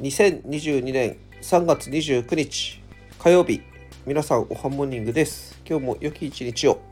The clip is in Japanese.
2022年3月29日火曜日。皆さんおはモーニングです。今日も良き一日を。